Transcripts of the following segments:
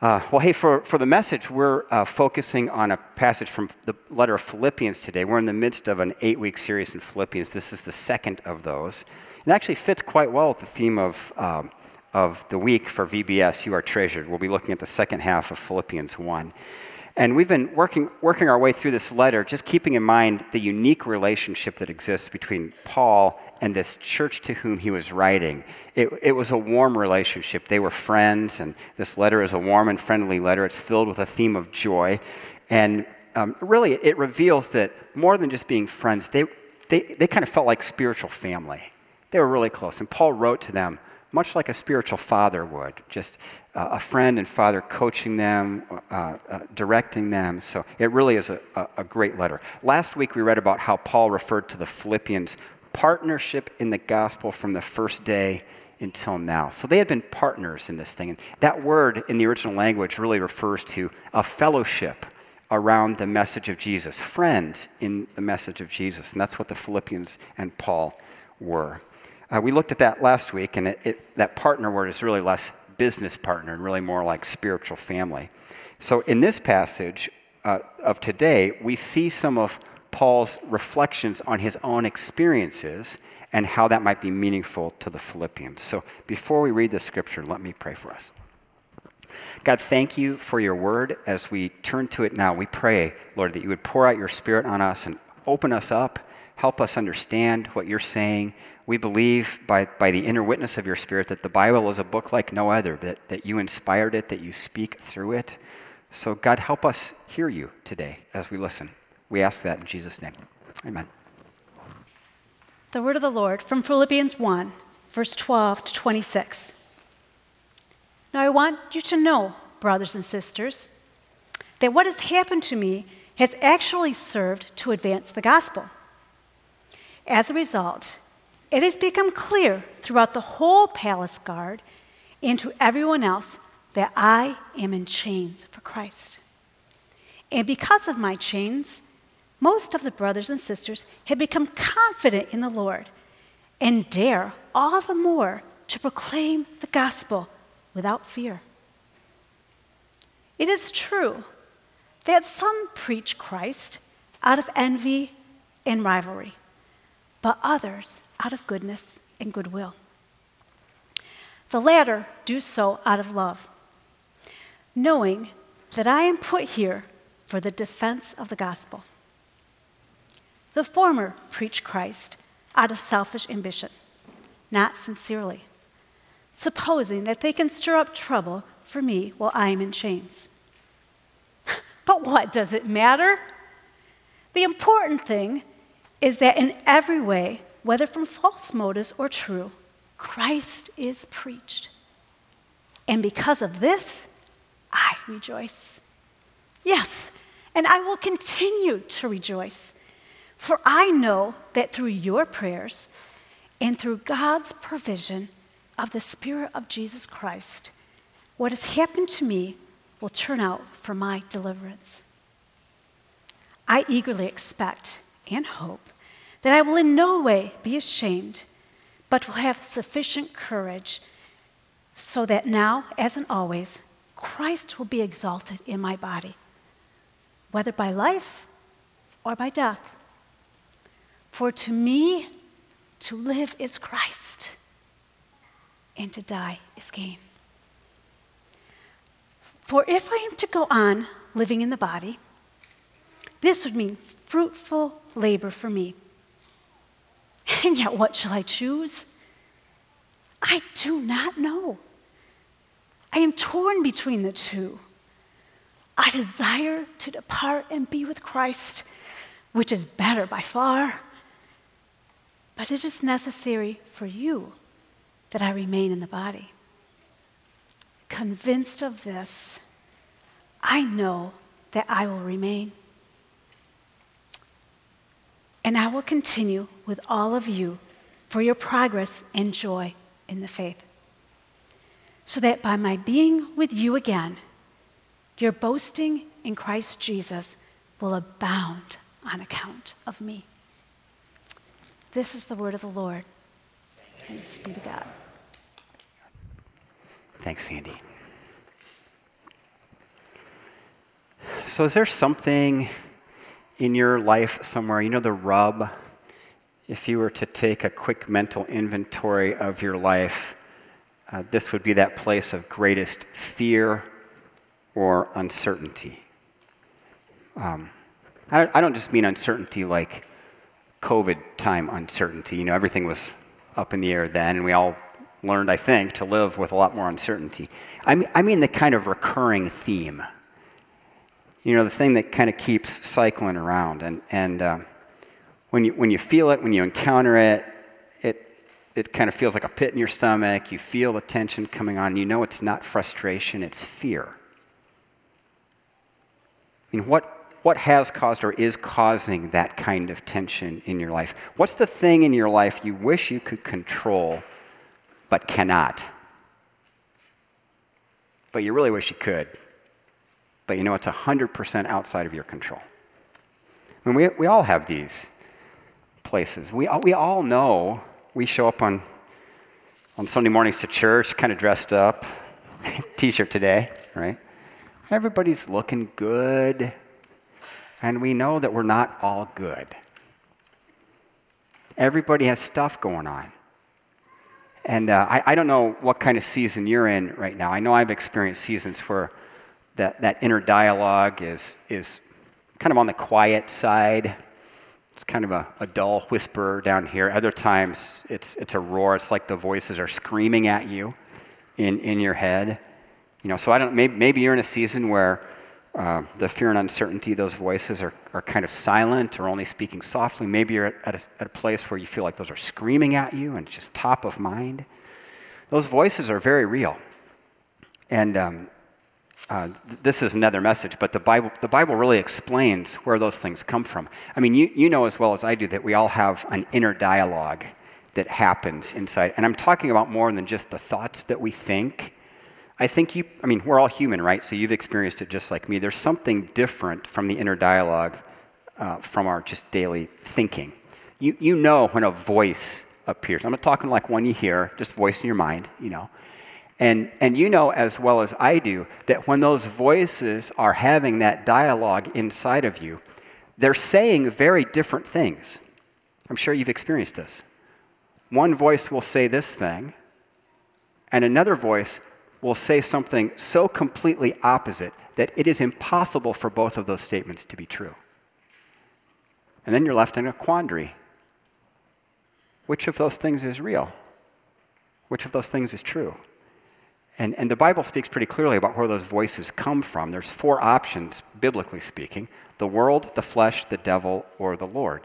Uh, well, hey, for, for the message, we're uh, focusing on a passage from the letter of Philippians today. We're in the midst of an eight week series in Philippians. This is the second of those. It actually fits quite well with the theme of, um, of the week for VBS, You Are Treasured. We'll be looking at the second half of Philippians 1. And we've been working, working our way through this letter, just keeping in mind the unique relationship that exists between Paul and this church to whom he was writing. It, it, was a warm relationship. They were friends, and this letter is a warm and friendly letter. It's filled with a theme of joy. And um, really, it reveals that more than just being friends, they, they, they kind of felt like spiritual family. They were really close. And Paul wrote to them much like a spiritual father would, just uh, a friend and father coaching them, uh, uh, directing them. So it really is a, a, a great letter. Last week we read about how Paul referred to the Philippians partnership in the gospel from the first day until now. So they had been partners in this thing. And that word in the original language really refers to a fellowship around the message of Jesus, friends in the message of Jesus. And that's what the Philippians and Paul were. Uh, we looked at that last week, and it, it, that partner word is really less business partner and really more like spiritual family. So in this passage uh, of today, we see some of Paul's reflections on his own experiences and how that might be meaningful to the Philippians. So before we read the scripture, let me pray for us. God, thank you for your word. As we turn to it now, we pray, Lord, that you would pour out your spirit on us and open us up, help us understand what you're saying. We believe by, by the inner witness of your spirit that the Bible is a book like no other, that, that you inspired it, that you speak through it. So, God, help us hear you today as we listen. We ask that in Jesus' name. Amen. The word of the Lord from Philippians 1, verse 12 to 26. Now, I want you to know, brothers and sisters, that what has happened to me has actually served to advance the gospel. As a result, it has become clear throughout the whole palace guard and to everyone else that I am in chains for Christ. And because of my chains, most of the brothers and sisters had become confident in the Lord and dare all the more to proclaim the gospel without fear. It is true that some preach Christ out of envy and rivalry, but others out of goodness and goodwill. The latter do so out of love, knowing that I am put here for the defense of the gospel. The former preach Christ out of selfish ambition, not sincerely, supposing that they can stir up trouble for me while I am in chains. But what does it matter? The important thing is that in every way, whether from false motives or true, Christ is preached. And because of this, I rejoice. Yes, and I will continue to rejoice for I know that through your prayers and through God's provision of the Spirit of Jesus Christ, what has happened to me will turn out for my deliverance. I eagerly expect and hope that I will in no way be ashamed, but will have sufficient courage so that now, as in always, Christ will be exalted in my body, whether by life or by death. For to me, to live is Christ, and to die is gain. For if I am to go on living in the body, this would mean fruitful labor for me. And yet, what shall I choose? I do not know. I am torn between the two. I desire to depart and be with Christ, which is better by far. But it is necessary for you that I remain in the body. Convinced of this, I know that I will remain. And I will continue with all of you for your progress and joy in the faith. So that by my being with you again, your boasting in Christ Jesus will abound on account of me. This is the word of the Lord. Thanks be to God. Thanks, Sandy. So, is there something in your life somewhere, you know, the rub? If you were to take a quick mental inventory of your life, uh, this would be that place of greatest fear or uncertainty. Um, I, I don't just mean uncertainty like COVID time uncertainty. You know, everything was up in the air then, and we all learned, I think, to live with a lot more uncertainty. I mean, I mean the kind of recurring theme. You know, the thing that kind of keeps cycling around. And, and uh, when, you, when you feel it, when you encounter it, it, it kind of feels like a pit in your stomach. You feel the tension coming on. You know it's not frustration, it's fear. I mean, what, what has caused or is causing that kind of tension in your life? What's the thing in your life you wish you could control but cannot? But you really wish you could. But you know it's 100% outside of your control. I mean, we, we all have these places. We all, we all know we show up on, on Sunday mornings to church, kind of dressed up, t shirt today, right? Everybody's looking good and we know that we're not all good. Everybody has stuff going on. And uh, I, I, don't know what kind of season you're in right now. I know I've experienced seasons where that, that inner dialogue is, is kind of on the quiet side. It's kind of a, a dull whisper down here. Other times it's, it's a roar. It's like the voices are screaming at you in, in your head. You know, so I don't, maybe, maybe you're in a season where uh, the fear and uncertainty, those voices are, are kind of silent or only speaking softly. Maybe you're at a, at a place where you feel like those are screaming at you and it's just top of mind. Those voices are very real. And um, uh, this is another message, but the Bible, the Bible really explains where those things come from. I mean, you, you know as well as I do that we all have an inner dialogue that happens inside. And I'm talking about more than just the thoughts that we think I think you, I mean, we're all human, right? So you've experienced it just like me. There's something different from the inner dialogue uh, from our just daily thinking. You, you know when a voice appears. I'm not talking like one you hear, just voice in your mind, you know. And, and you know as well as I do that when those voices are having that dialogue inside of you, they're saying very different things. I'm sure you've experienced this. One voice will say this thing, and another voice will say something so completely opposite that it is impossible for both of those statements to be true. And then you're left in a quandary. Which of those things is real? Which of those things is true? And, and the Bible speaks pretty clearly about where those voices come from. There's four options, biblically speaking the world, the flesh, the devil, or the Lord.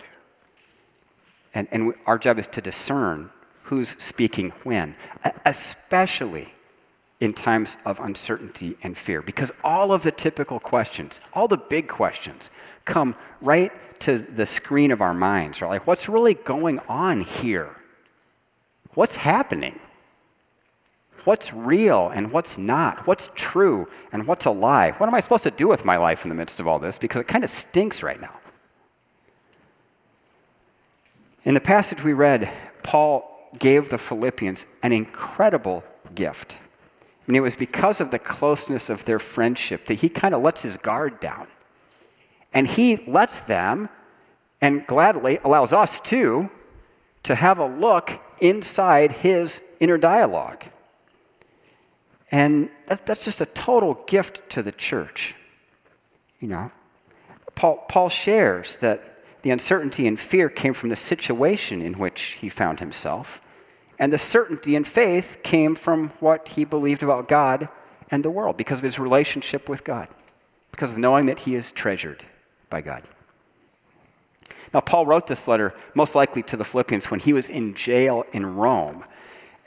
And, and our job is to discern who's speaking when, especially in times of uncertainty and fear because all of the typical questions, all the big questions, come right to the screen of our minds. Right? Like, what's really going on here? What's happening? What's real and what's not? What's true and what's a lie? What am I supposed to do with my life in the midst of all this? Because it kind of stinks right now. In the passage we read, Paul gave the Philippians an incredible gift. And it was because of the closeness of their friendship that he kind of lets his guard down. And he lets them, and gladly allows us too, to have a look inside his inner dialogue. And that's just a total gift to the church. You know, Paul, Paul shares that the uncertainty and fear came from the situation in which he found himself. And the certainty and faith came from what he believed about God and the world because of his relationship with God, because of knowing that he is treasured by God. Now, Paul wrote this letter most likely to the Philippians when he was in jail in Rome.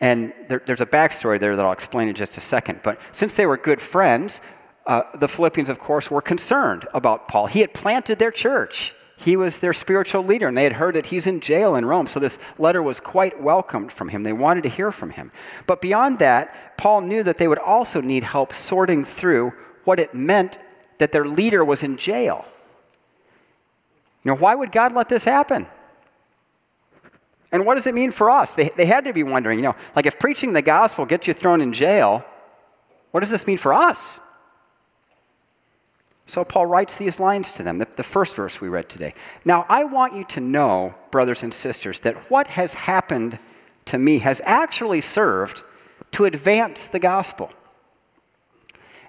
And there, there's a backstory there that I'll explain in just a second. But since they were good friends, uh, the Philippians, of course, were concerned about Paul. He had planted their church, he was their spiritual leader, and they had heard that he's in jail in Rome. So this letter was quite welcomed from him. They wanted to hear from him. But beyond that, Paul knew that they would also need help sorting through what it meant that their leader was in jail. You know, why would God let this happen? And what does it mean for us? They, they had to be wondering, you know, like if preaching the gospel gets you thrown in jail, what does this mean for us? So Paul writes these lines to them, the, the, first verse we read today. Now, I want you to know, brothers and sisters, that what has happened to me has actually served to advance the gospel.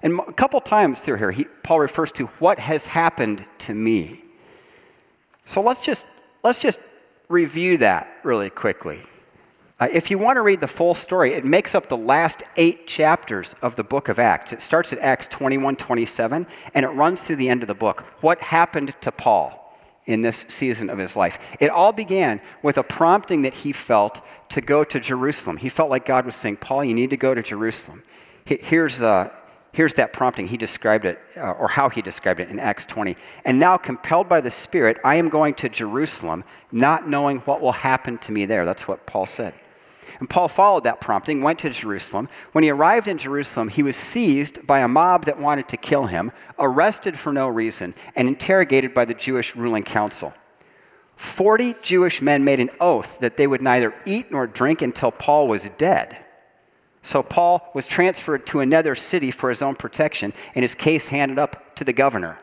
And a couple times through here, he, Paul refers to what has happened to me. So let's just, let's just review that really quickly. Uh, if you want to read the full story, it makes up the last eight chapters of the book of Acts. It starts at Acts 21 27, and it runs through the end of the book. What happened to Paul in this season of his life? It all began with a prompting that he felt to go to Jerusalem. He felt like God was saying, Paul, you need to go to Jerusalem. Here's, uh, here's that prompting. He described it, uh, or how he described it in Acts 20. And now, compelled by the Spirit, I am going to Jerusalem, not knowing what will happen to me there. That's what Paul said. And Paul followed that prompting, went to Jerusalem. When he arrived in Jerusalem, he was seized by a mob that wanted to kill him, arrested for no reason, and interrogated by the Jewish ruling council. Forty Jewish men made an oath that they would neither eat nor drink until Paul was dead. So Paul was transferred to another city for his own protection, and his case handed up to the governor.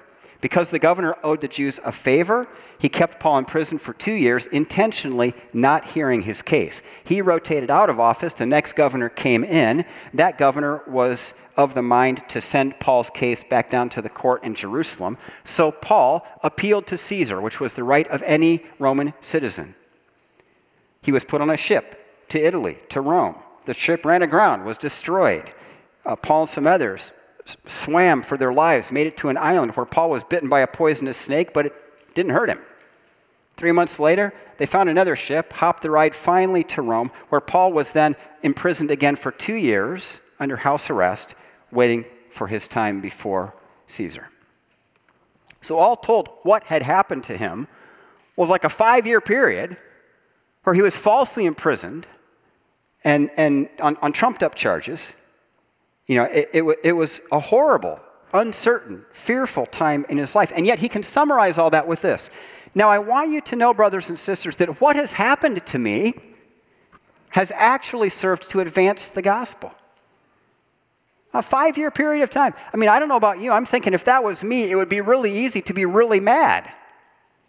Because the governor owed the Jews a favor, he kept Paul in prison for two years, intentionally not hearing his case. He rotated out of office. The next governor came in. That governor was of the mind to send Paul's case back down to the court in Jerusalem. So Paul appealed to Caesar, which was the right of any Roman citizen. He was put on a ship to Italy, to Rome. The ship ran aground, was destroyed. Uh, Paul and some others swam for their lives, made it to an island where Paul was bitten by a poisonous snake, but it didn't hurt him. Three months later, they found another ship, hopped the ride finally to Rome, where Paul was then imprisoned again for two years under house arrest, waiting for his time before Caesar. So, all told, what had happened to him was like a five year period where he was falsely imprisoned and, and on, on trumped up charges you know, it, it, it was a horrible, uncertain, fearful time in his life. And yet he can summarize all that with this. Now, I want you to know, brothers and sisters, that what has happened to me has actually served to advance the gospel. A five year period of time. I mean, I don't know about you. I'm thinking if that was me, it would be really easy to be really mad,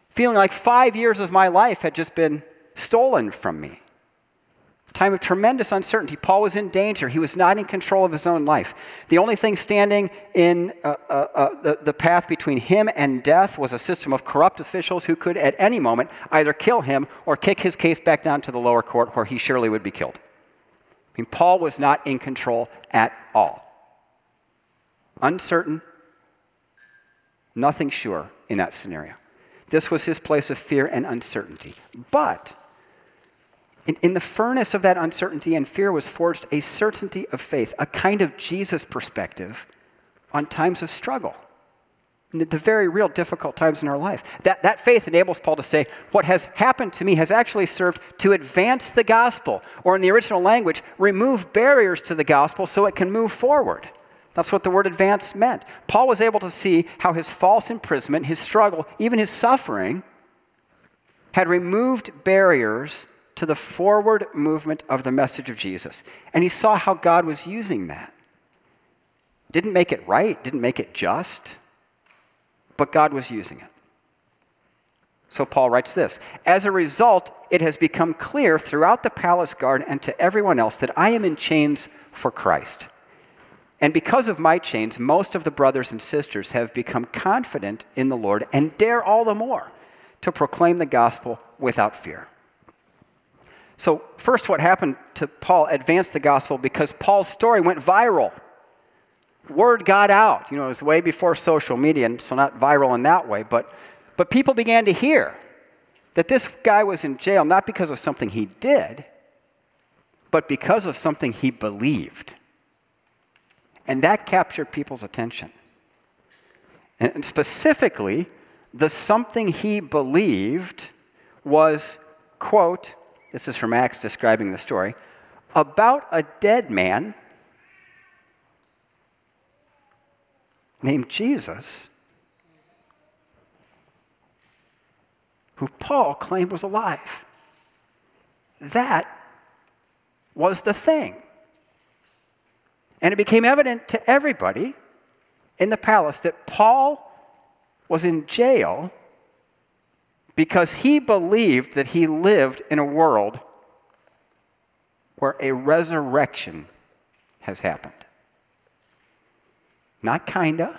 feeling like five years of my life had just been stolen from me time of tremendous uncertainty. Paul was in danger. He was not in control of his own life. The only thing standing in uh, uh, uh, the, the path between him and death was a system of corrupt officials who could, at any moment, either kill him or kick his case back down to the lower court where he surely would be killed. I mean, Paul was not in control at all. Uncertain, nothing sure in that scenario. This was his place of fear and uncertainty. But in, in, the furnace of that uncertainty and fear was forged a certainty of faith, a kind of Jesus perspective on times of struggle, the very real difficult times in our life. That, that faith enables Paul to say, What has happened to me has actually served to advance the gospel, or in the original language, remove barriers to the gospel so it can move forward. That's what the word advance meant. Paul was able to see how his false imprisonment, his struggle, even his suffering, had removed barriers to the forward movement of the message of Jesus. And he saw how God was using that. Didn't make it right, didn't make it just, but God was using it. So Paul writes this As a result, it has become clear throughout the palace guard and to everyone else that I am in chains for Christ. And because of my chains, most of the brothers and sisters have become confident in the Lord and dare all the more to proclaim the gospel without fear. So, first, what happened to Paul advanced the gospel because Paul's story went viral. Word got out. You know, it was way before social media, and so not viral in that way, but, but people began to hear that this guy was in jail not because of something he did, but because of something he believed. And that captured people's attention. And, and specifically, the something he believed was, quote, this is from Acts describing the story, about a dead man named Jesus, who Paul claimed was alive. That was the thing. And it became evident to everybody in the palace that Paul was in jail because he believed that he lived in a world where a resurrection has happened. Not kinda,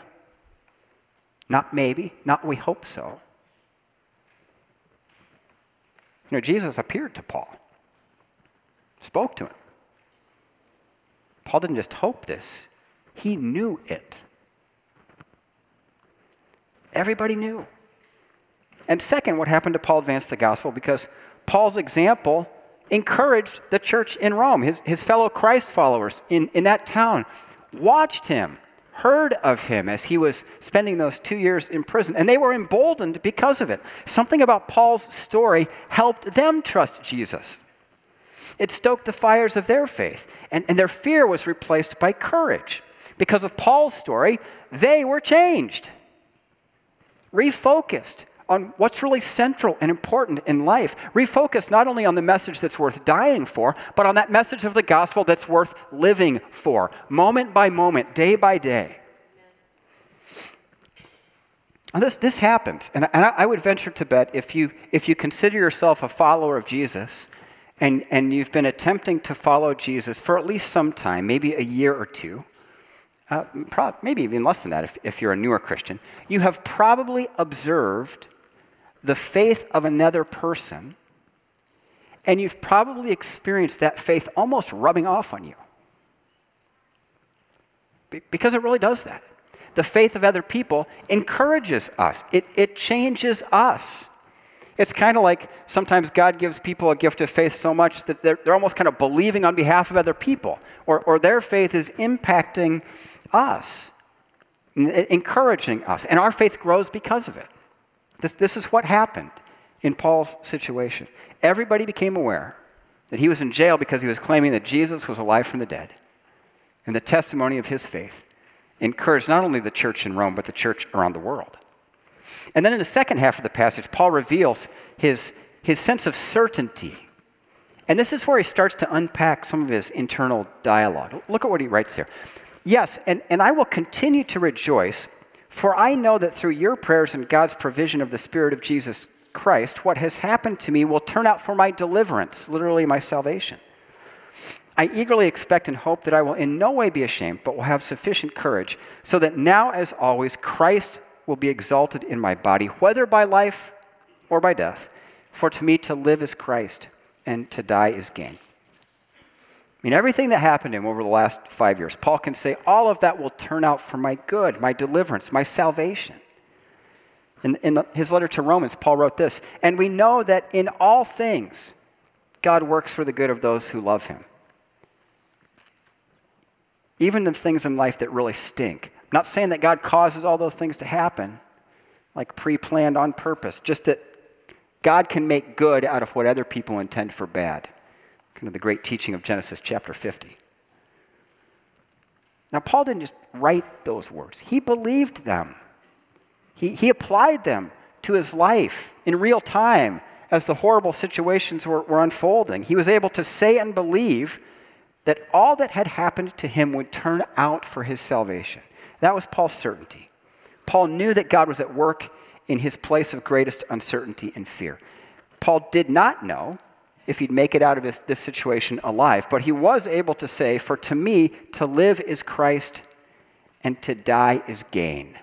not maybe, not we hope so. You know, Jesus appeared to Paul, spoke to him. Paul didn't just hope this, he knew it. Everybody knew. And second, what happened to Paul advanced the gospel because Paul's example encouraged the church in Rome, his, his fellow Christ followers in, in that town, watched him, heard of him as he was spending those two years in prison, and they were emboldened because of it. Something about Paul's story helped them trust Jesus. It stoked the fires of their faith, and, and their fear was replaced by courage. Because of Paul's story, they were changed, refocused, on what's really central and important in life. Refocus not only on the message that's worth dying for, but on that message of the gospel that's worth living for, moment by moment, day by day. And this, this happens, and, and I, I would venture to bet if you, if you consider yourself a follower of Jesus and, and you've been attempting to follow Jesus for at least some time, maybe a year or two, uh, maybe even less than that if, if you're a newer Christian, you have probably observed the faith of another person, and you've probably experienced that faith almost rubbing off on you. Because it really does that. The faith of other people encourages us, it, it changes us. It's kind of like sometimes God gives people a gift of faith so much that they're, they're almost kind of believing on behalf of other people, or, or their faith is impacting us, encouraging us, and our faith grows because of it. This, this is what happened in Paul's situation. Everybody became aware that he was in jail because he was claiming that Jesus was alive from the dead. And the testimony of his faith encouraged not only the church in Rome, but the church around the world. And then in the second half of the passage, Paul reveals his, his sense of certainty. And this is where he starts to unpack some of his internal dialogue. Look at what he writes here. Yes, and, and I will continue to rejoice for I know that through your prayers and God's provision of the Spirit of Jesus Christ, what has happened to me will turn out for my deliverance, literally my salvation. I eagerly expect and hope that I will in no way be ashamed, but will have sufficient courage, so that now, as always, Christ will be exalted in my body, whether by life or by death. For to me to live is Christ, and to die is gain. Mean, everything that happened to him over the last five years, Paul can say, all of that will turn out for my good, my deliverance, my salvation. In, in his letter to Romans, Paul wrote this And we know that in all things, God works for the good of those who love him. Even the things in life that really stink. I'm not saying that God causes all those things to happen, like pre planned on purpose, just that God can make good out of what other people intend for bad kind of the great teaching of Genesis chapter 50. Now, Paul didn't just write those words, he believed them. He, he applied them to his life in real time as the horrible situations were, were unfolding. He was able to say and believe that all that had happened to him would turn out for his salvation. That was Paul's certainty. Paul knew that God was at work in his place of greatest uncertainty and fear. Paul did not know if he'd make it out of this situation alive. But he was able to say, For to me, to live is Christ, and to die is gain.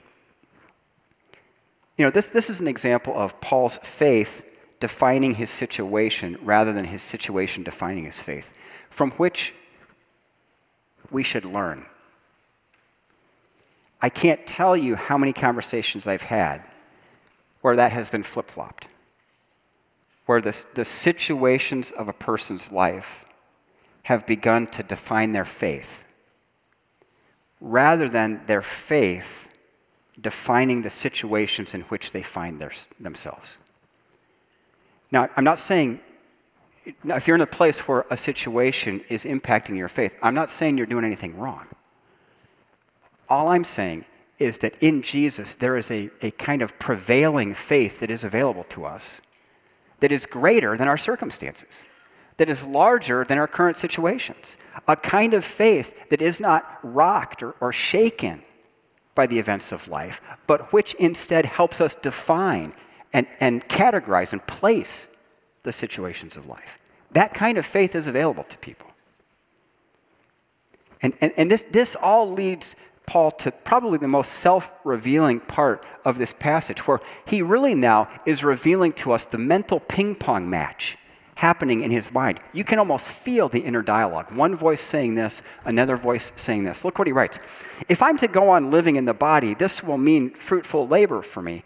You know, this, this is an example of Paul's faith defining his situation rather than his situation defining his faith, from which we should learn. I can't tell you how many conversations I've had where that has been flip flopped where the, the situations of a person's life have begun to define their faith, rather than their faith defining the situations in which they find their, themselves. Now, I'm not saying, if you're in a place where a situation is impacting your faith, I'm not saying you're doing anything wrong. All I'm saying is that in Jesus, there is a, a kind of prevailing faith that is available to us that is greater than our circumstances, that is larger than our current situations, a kind of faith that is not rocked or, or shaken by the events of life, but which instead helps us define and, and categorize and place the situations of life. That kind of faith is available to people. And, and, and this, this all leads Paul to probably the most self revealing part of this passage, where he really now is revealing to us the mental ping pong match happening in his mind. You can almost feel the inner dialogue. One voice saying this, another voice saying this. Look what he writes If I'm to go on living in the body, this will mean fruitful labor for me.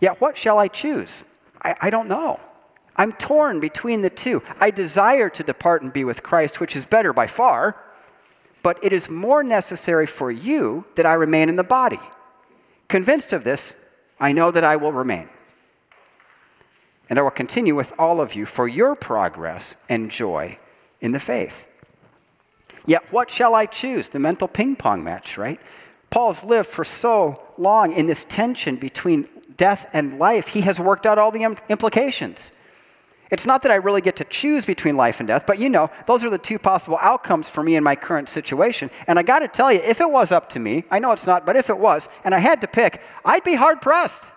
Yet what shall I choose? I, I don't know. I'm torn between the two. I desire to depart and be with Christ, which is better by far, but it is more necessary for you that I remain in the body. Convinced of this, I know that I will remain. And I will continue with all of you for your progress and joy in the faith. Yet, what shall I choose? The mental ping pong match, right? Paul's lived for so long in this tension between death and life, he has worked out all the implications. It's not that I really get to choose between life and death, but you know, those are the two possible outcomes for me in my current situation. And I got to tell you, if it was up to me, I know it's not, but if it was, and I had to pick, I'd be hard pressed.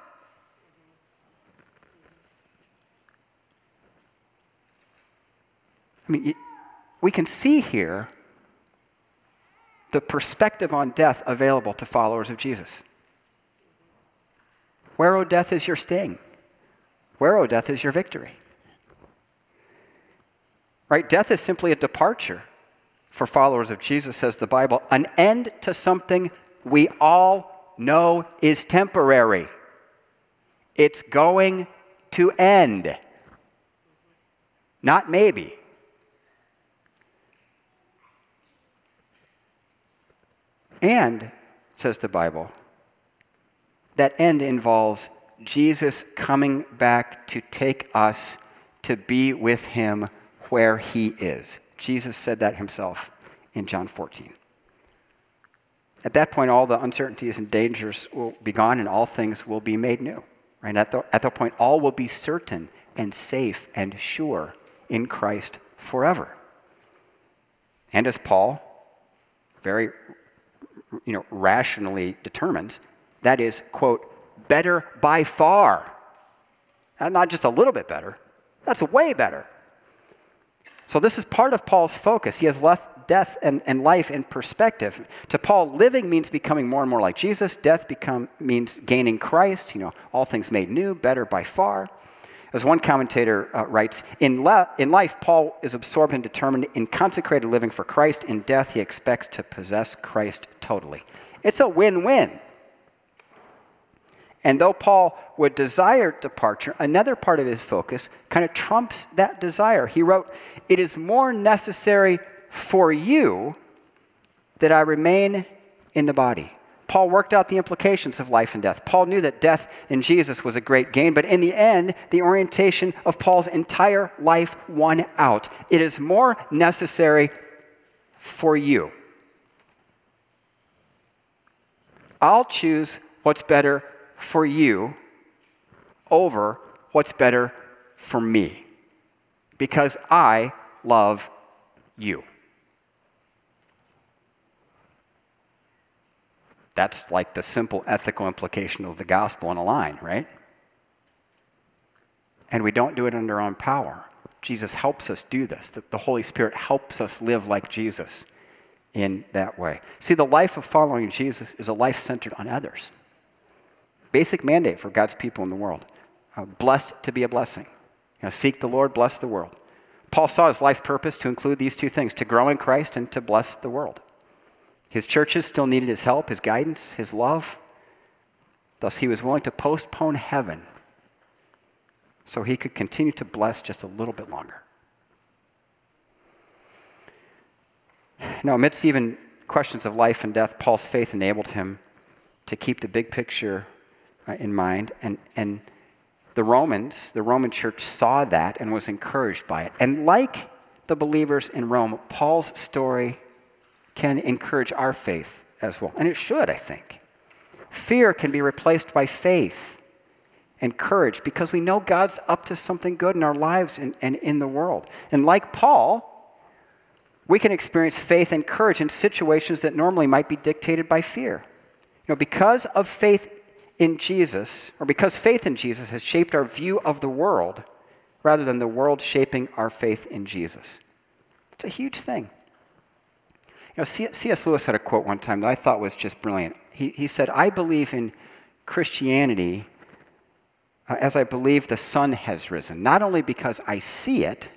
I mean, we can see here the perspective on death available to followers of Jesus. Where, O oh, death, is your sting? Where, O oh, death, is your victory? Right? Death is simply a departure for followers of Jesus, says the Bible, an end to something we all know is temporary. It's going to end. Not maybe. And, says the Bible, that end involves Jesus coming back to take us to be with him where he is. Jesus said that himself in John 14. At that point, all the uncertainties and dangers will be gone and all things will be made new. Right? At, the, at that point, all will be certain and safe and sure in Christ forever. And as Paul very you know, rationally determines, that is, quote, better by far. And not just a little bit better, that's way better. So, this is part of Paul's focus. He has left death and, and life in perspective. To Paul, living means becoming more and more like Jesus. Death become, means gaining Christ, you know, all things made new, better by far. As one commentator uh, writes, in, in life, Paul is absorbed and determined in consecrated living for Christ. In death, he expects to possess Christ totally. It's a win win. And though Paul would desire departure, another part of his focus kind of trumps that desire. He wrote, It is more necessary for you that I remain in the body. Paul worked out the implications of life and death. Paul knew that death in Jesus was a great gain, but in the end, the orientation of Paul's entire life won out. It is more necessary for you. I'll choose what's better for you over what's better for me because I love you. That's like the simple ethical implication of the gospel in a line, right? And we don't do it under our own power. Jesus helps us do this. The Holy Spirit helps us live like Jesus in that way. See, the life of following Jesus is a life centered on others. Basic mandate for God's people in the world. Uh, blessed to be a blessing. You know, seek the Lord, bless the world. Paul saw his life's purpose to include these two things to grow in Christ and to bless the world. His churches still needed his help, his guidance, his love. Thus, he was willing to postpone heaven so he could continue to bless just a little bit longer. Now, amidst even questions of life and death, Paul's faith enabled him to keep the big picture uh, in mind. And, and the Romans, the Roman church saw that and was encouraged by it. And like the believers in Rome, Paul's story can encourage our faith as well. And it should, I think. Fear can be replaced by faith and courage because we know God's up to something good in our lives and, and in the world. And like Paul, we can experience faith and courage in situations that normally might be dictated by fear. You know, because of faith in Jesus, or because faith in Jesus has shaped our view of the world rather than the world shaping our faith in Jesus. It's a huge thing. You know, C.S. Lewis had a quote one time that I thought was just brilliant. He, he said, I believe in Christianity uh, as I believe the sun has risen, not only because I see it,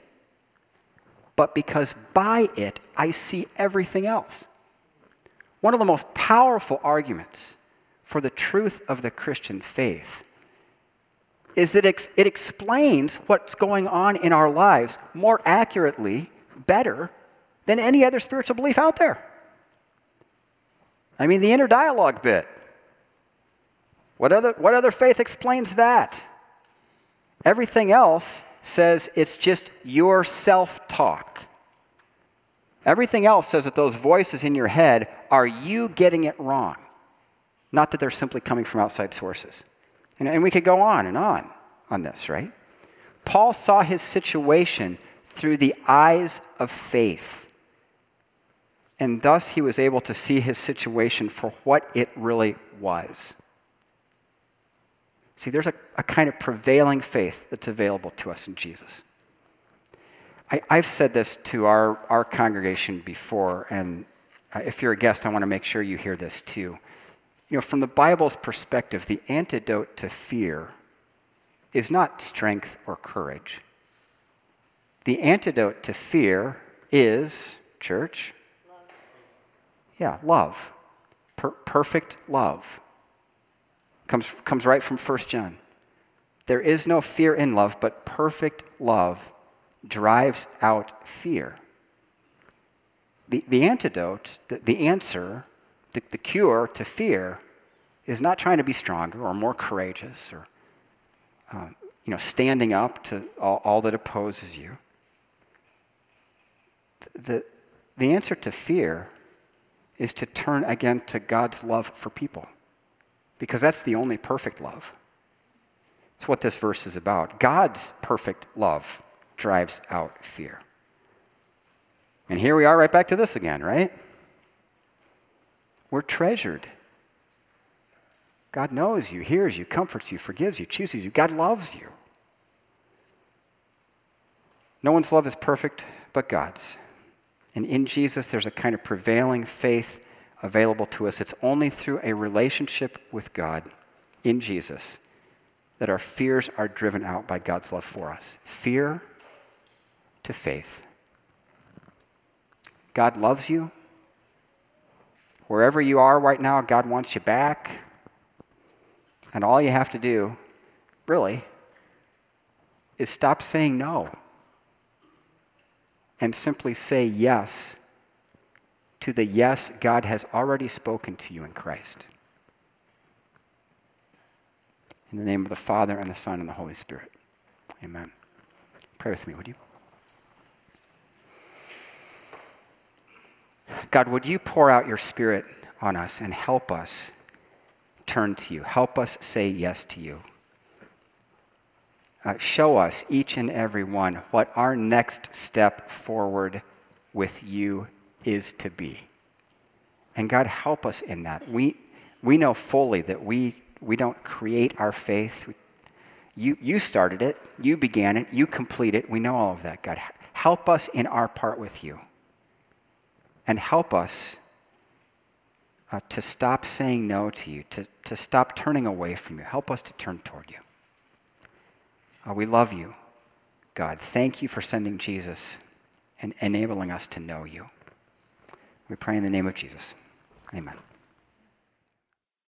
but because by it I see everything else. One of the most powerful arguments for the truth of the Christian faith is that it explains what's going on in our lives more accurately, better, than any other spiritual belief out there. I mean, the inner dialogue bit. What other, what other faith explains that? Everything else says it's just your self talk. Everything else says that those voices in your head are you getting it wrong, not that they're simply coming from outside sources. And, and we could go on and on on this, right? Paul saw his situation through the eyes of faith. And thus he was able to see his situation for what it really was. See, there's a, a kind of prevailing faith that's available to us in Jesus. I, have said this to our, our congregation before, and uh, if you're a guest, I want to make sure you hear this too. You know, from the Bible's perspective, the antidote to fear is not strength or courage. The antidote to fear is, church? Love. Yeah, love. Per- perfect love. Comes, comes right from 1 John. There is no fear in love, but perfect love drives out fear. The, the antidote, the, the answer, the, the cure to fear is not trying to be stronger or more courageous or um, you know, standing up to all, all that opposes you. The, the answer to fear is to turn again to God's love for people, because that's the only perfect love. It's what this verse is about. God's perfect love drives out fear. And here we are right back to this again, right? We're treasured God knows you, hears you, comforts you, forgives you, chooses you. God loves you. No one's love is perfect but God's. And in Jesus, there's a kind of prevailing faith available to us. It's only through a relationship with God in Jesus that our fears are driven out by God's love for us. Fear to faith. God loves you. Wherever you are right now, God wants you back. And all you have to do, really, is stop saying no and simply say yes to the yes God has already spoken to you in Christ. In the name of the Father, and the Son, and the Holy Spirit. Amen. Pray with me, would you? God, would you pour out your Spirit on us and help us turn to you. Help us say yes to you. Uh, show us, each and every one, what our next step forward with you is to be. And God, help us in that. We, we know fully that we, we don't create our faith. You, you started it, you began it, you complete it. We know all of that, God. Help us in our part with you. And help us uh, to stop saying no to you, to, to stop turning away from you. Help us to turn toward you. Uh, we love you, God. Thank you for sending Jesus and enabling us to know you. We pray in the name of Jesus. Amen.